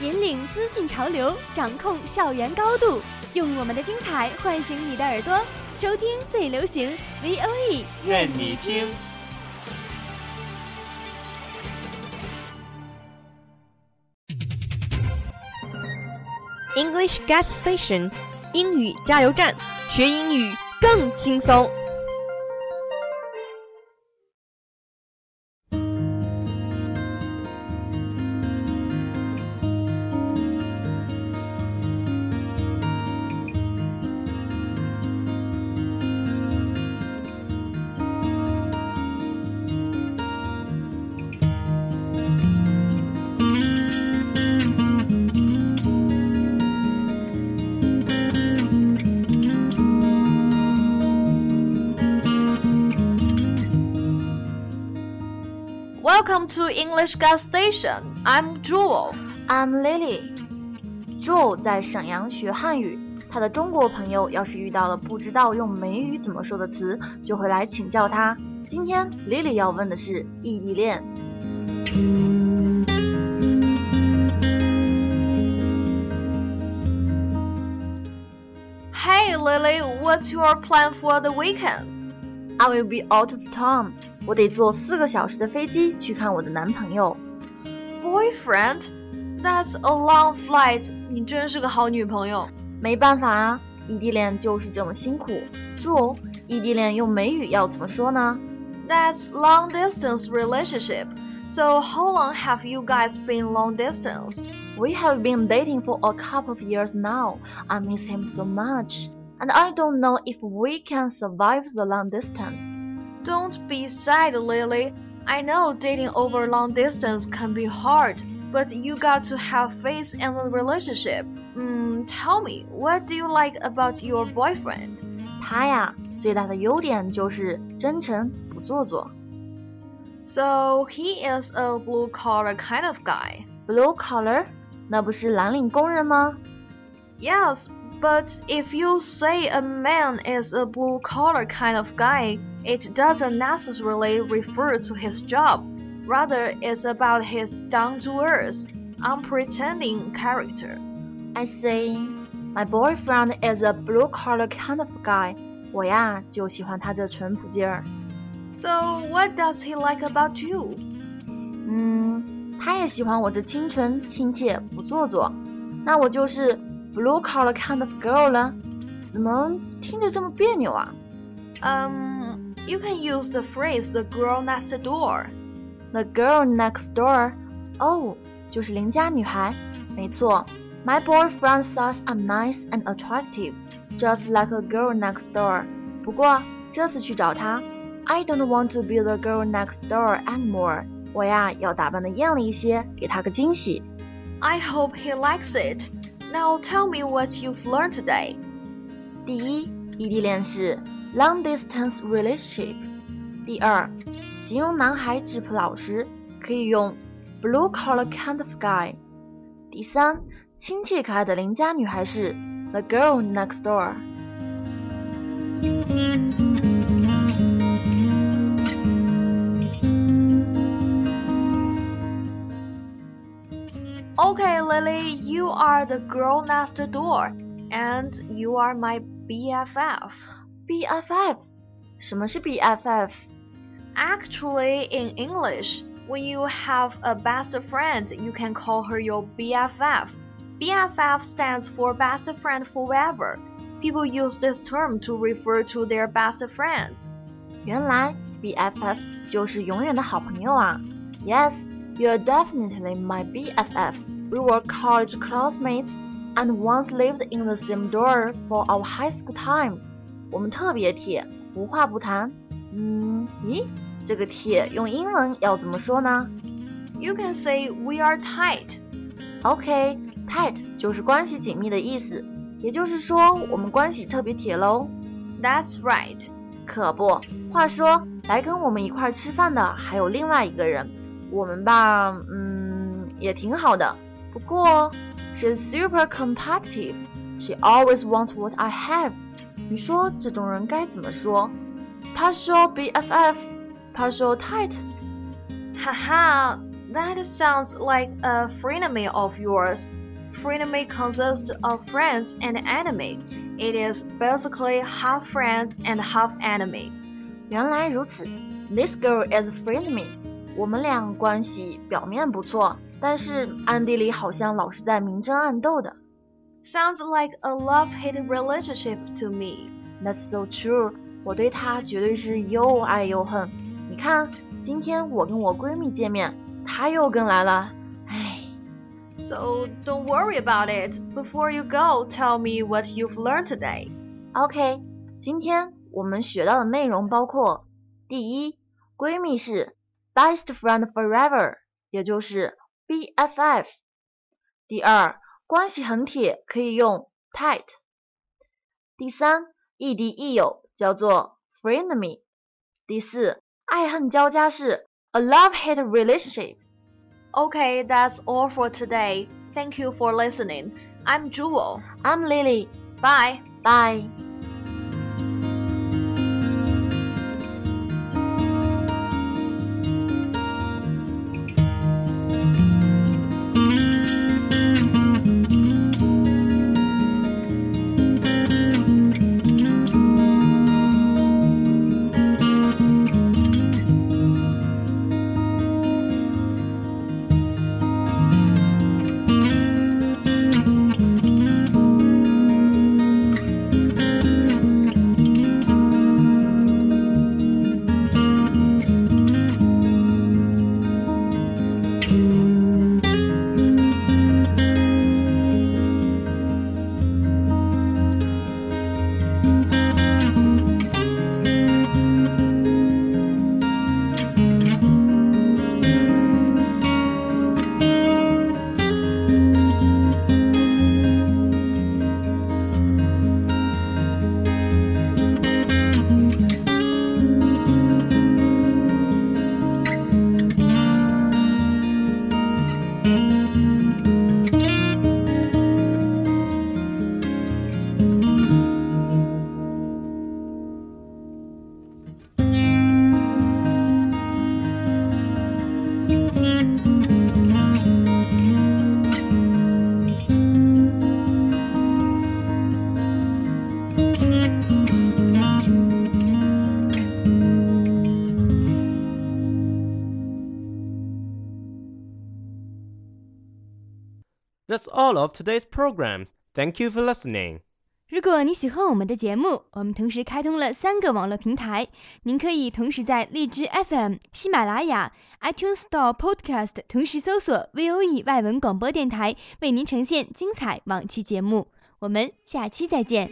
引领资讯潮流，掌控校园高度，用我们的精彩唤醒你的耳朵，收听最流行 VOE，任你听。English Gas Station，英语加油站，学英语更轻松。Welcome to English Gas Station. I'm Jewel. I'm Lily。Joel 在沈阳学汉语，他的中国朋友要是遇到了不知道用美语怎么说的词，就会来请教他。今天 Lily 要问的是异地恋。Hey Lily, what's your plan for the weekend? I will be out of town。我得坐四个小时的飞机去看我的男朋友。 Boyfriend? That's a long flight. 你真是个好女朋友。没办法啊，异地恋就是这么辛苦。Joe，异地恋用美语要怎么说呢？ That's long distance relationship. So how long have you guys been long distance? We have been dating for a couple of years now. I miss him so much. And I don't know if we can survive the long distance. Don't be sad, Lily. I know dating over long distance can be hard, but you got to have faith in the relationship. Mm, tell me, what do you like about your boyfriend? 他呀，最大的优点就是真诚不做作。 So he is a blue collar kind of guy. Blue collar， 那不是蓝领工人吗？ Yes, but if you say a man is a blue collar kind of guy, it doesn't necessarily refer to his job. Rather, it's about his down to earth, unpretending character. I say, my boyfriend is a blue collar kind of guy. 我呀，就喜欢他这淳朴劲儿。 So, what does he like about you? 嗯， 他也喜欢我这清纯、亲切、不做作。那我就是 blue collar kind of girl 了。怎么听着这么别扭啊 Um, you can use the phrase the girl next door.？The girl next door，哦，就是邻家女孩。没错，My boyfriend says I'm nice and attractive, just like a girl next door。不过这次去找他，I don't want to be the girl next door anymore。我呀要打扮的艳丽一些，给他个惊喜。 I hope he likes it. Now tell me what you've learned today. 第一，异地恋是 long distance relationship。第二，形容男孩质朴老实，可以用 blue collar kind of guy。第三，亲切可爱的邻家女孩是 the girl next door。 Okay, Lily, you are the girl next door, and you are my BFF. BFF，什么是 BFF？ Actually, in English, when you have a best friend, you can call her your BFF. BFF stands for best friend forever. People use this term to refer to their best friends. 原来 BFF 就是永远的好朋友啊！Yes, you're definitely my BFF. We were college classmates and once lived in the same dorm for our high school time. 我们特别铁，无话不谈。嗯，咦，这个铁用英文要怎么说呢 You can say we are tight. ？OK，tight 就是关系紧密的意思。 也就是说我们关系特别铁喽。That's right。可不，话说来跟我们一块吃饭的还有另外一个人， 我们吧，嗯，也挺好的。不过，she's super competitive. She always wants what I have. 你说这种人该怎么说？Partial BFF, partial tight. Haha, that sounds like a frenemy of yours. Frenemy consists of friends and enemy. It is basically half friends and half enemy. 原来如此，This girl is frenemy. 我们俩关系表面不错，但是暗地里好像老是在明争暗斗的。Sounds like a love-hate relationship to me. That's so true. 我对她绝对是又爱又恨。你看，今天我跟我闺蜜见面，她又跟来了。唉。So don't worry about it. Before you go, tell me what you've learned today. OK，今天我们学到的内容包括：第一，闺蜜是 best friend forever，也就是 BFF。第二，关系很铁，可以用 tight。第三，亦敌亦友，叫做 frenemy。第四，爱恨交加是 a love-hate relationship。Okay, that's all for today. Thank you for listening. I'm Joel. I'm Lily. Bye. Bye. That's all of today's programs. Thank you for listening. 如果你喜欢我们的节目，我们同时开通了三个网络平台，您可以同时在荔枝 FM、喜马拉雅、iTunes Store Podcast 同时搜索 VOE 外文广播电台，为您呈现精彩往期节目。我们下期再见。